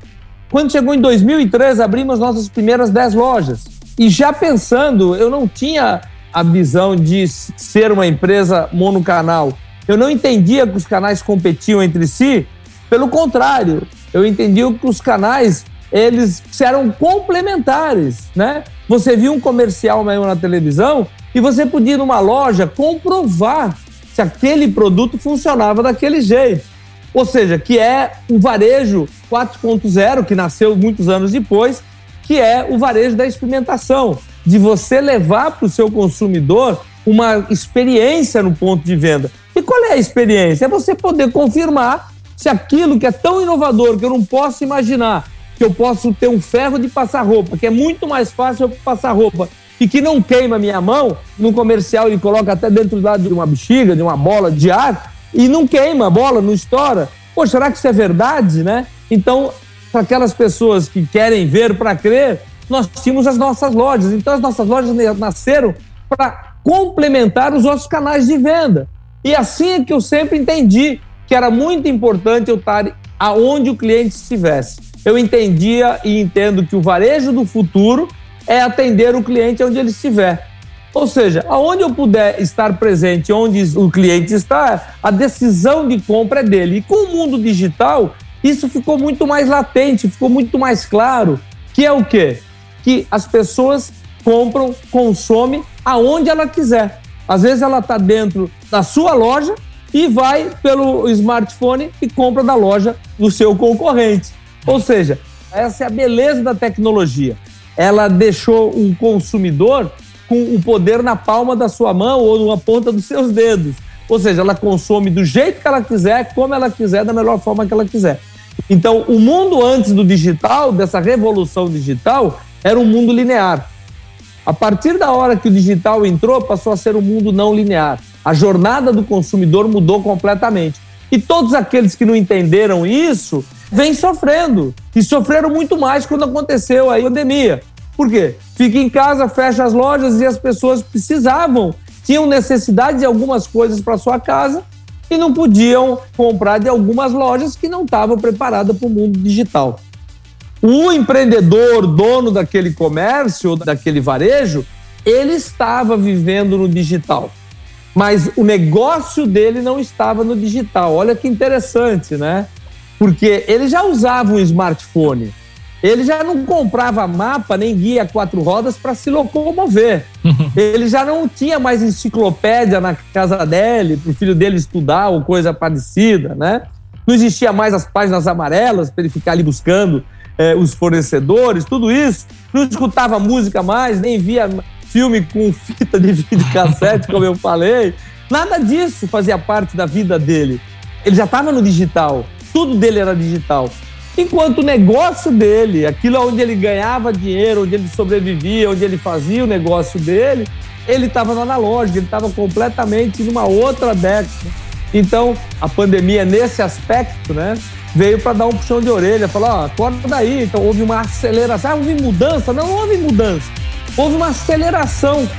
Quando chegou em 2003, abrimos nossas primeiras 10 lojas. E já pensando, eu não tinha a visão de ser uma empresa monocanal. Eu não entendia que os canais competiam entre si, pelo contrário, eu entendia que os canais eles eram complementares, né? Você viu um comercial meu na televisão e você podia ir numa loja comprovar se aquele produto funcionava daquele jeito. Ou seja, que é o varejo 4.0, que nasceu muitos anos depois, que é o varejo da experimentação, de você levar para o seu consumidor uma experiência no ponto de venda. E qual é a experiência? É você poder confirmar se aquilo que é tão inovador que eu não posso imaginar que eu posso ter um ferro de passar roupa, que é muito mais fácil eu passar roupa e que não queima minha mão, no comercial ele coloca até dentro de uma bexiga, de uma bola de ar, e não queima a bola, não estoura. Pô, será que isso é verdade, né? Então, para aquelas pessoas que querem ver para crer, nós tínhamos as nossas lojas. Então, as nossas lojas nasceram para complementar os nossos canais de venda. E assim é que eu sempre entendi que era muito importante eu estar aonde o cliente estivesse. Eu entendia e entendo que o varejo do futuro é atender o cliente onde ele estiver. Ou seja, aonde eu puder estar presente, onde o cliente está, a decisão de compra é dele. E com o mundo digital, isso ficou muito mais latente, ficou muito mais claro, que é o quê? Que as pessoas compram, consomem aonde ela quiser. Às vezes ela está dentro da sua loja e vai pelo smartphone e compra da loja do seu concorrente. Ou seja, essa é a beleza da tecnologia. Ela deixou um consumidor com o poder na palma da sua mão ou na ponta dos seus dedos. Ou seja, ela consome do jeito que ela quiser, como ela quiser, da melhor forma que ela quiser. Então, o mundo antes do digital, dessa revolução digital, era um mundo linear. A partir da hora que o digital entrou, passou a ser um mundo não linear. A jornada do consumidor mudou completamente. E todos aqueles que não entenderam isso vêm sofrendo. E sofreram muito mais quando aconteceu a pandemia. Por quê? Fica em casa, fecha as lojas e as pessoas precisavam, tinham necessidade de algumas coisas para sua casa e não podiam comprar de algumas lojas que não estavam preparadas para o mundo digital. O empreendedor, dono daquele comércio, daquele varejo, ele estava vivendo no digital. Mas o negócio dele não estava no digital. Olha que interessante, né? Porque ele já usava um smartphone. Ele já não comprava mapa nem guia quatro rodas para se locomover. *laughs* ele já não tinha mais enciclopédia na casa dele para o filho dele estudar ou coisa parecida, né? Não existia mais as páginas amarelas para ele ficar ali buscando é, os fornecedores, tudo isso. Não escutava música mais, nem via filme com fita de *laughs* videocassete, como eu falei. Nada disso fazia parte da vida dele. Ele já estava no digital, tudo dele era digital. Enquanto o negócio dele, aquilo onde ele ganhava dinheiro, onde ele sobrevivia, onde ele fazia o negócio dele, ele estava no analógico, ele estava completamente numa outra década. Então, a pandemia, nesse aspecto, né, veio para dar um puxão de orelha, falar: ó, acorda daí. Então, houve uma aceleração. Ah, houve mudança? Não, houve mudança. Houve uma aceleração,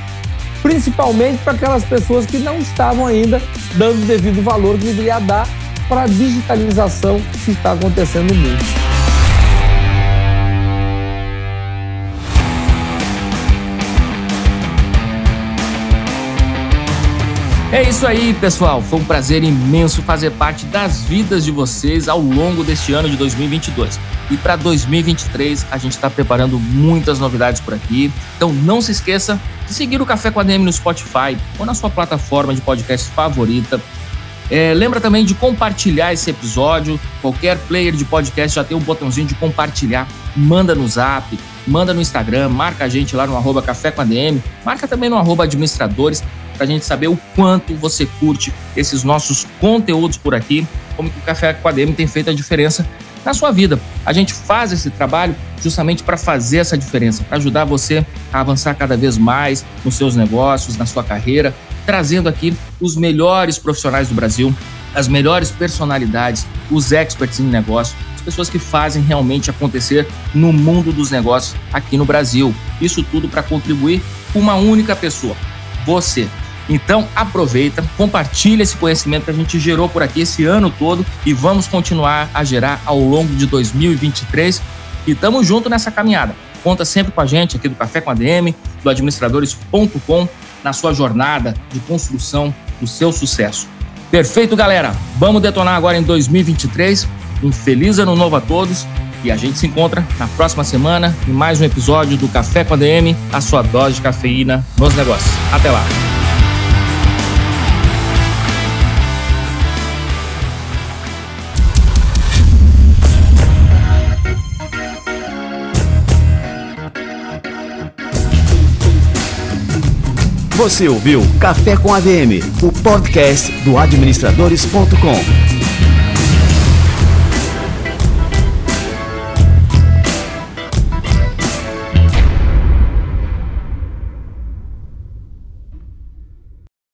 principalmente para aquelas pessoas que não estavam ainda dando o devido valor que deveria dar para a digitalização que está acontecendo no mundo. É isso aí, pessoal. Foi um prazer imenso fazer parte das vidas de vocês ao longo deste ano de 2022. E para 2023, a gente está preparando muitas novidades por aqui. Então não se esqueça de seguir o Café com a DM no Spotify ou na sua plataforma de podcast favorita. É, lembra também de compartilhar esse episódio. Qualquer player de podcast já tem um botãozinho de compartilhar. Manda no zap, manda no Instagram, marca a gente lá no arroba Café com a DM, marca também no arroba administradores para a gente saber o quanto você curte esses nossos conteúdos por aqui, como que o Café com a DM tem feito a diferença na sua vida. A gente faz esse trabalho justamente para fazer essa diferença, para ajudar você a avançar cada vez mais nos seus negócios, na sua carreira, trazendo aqui os melhores profissionais do Brasil, as melhores personalidades, os experts em negócio, pessoas que fazem realmente acontecer no mundo dos negócios aqui no Brasil. Isso tudo para contribuir com uma única pessoa, você. Então aproveita, compartilha esse conhecimento que a gente gerou por aqui esse ano todo e vamos continuar a gerar ao longo de 2023 e estamos junto nessa caminhada. Conta sempre com a gente aqui do Café com a DM, do administradores.com, na sua jornada de construção do seu sucesso. Perfeito, galera. Vamos detonar agora em 2023. Um feliz ano novo a todos e a gente se encontra na próxima semana em mais um episódio do Café com a DM, a sua dose de cafeína nos negócios. Até lá. Você ouviu Café com ADM, o podcast do administradores.com.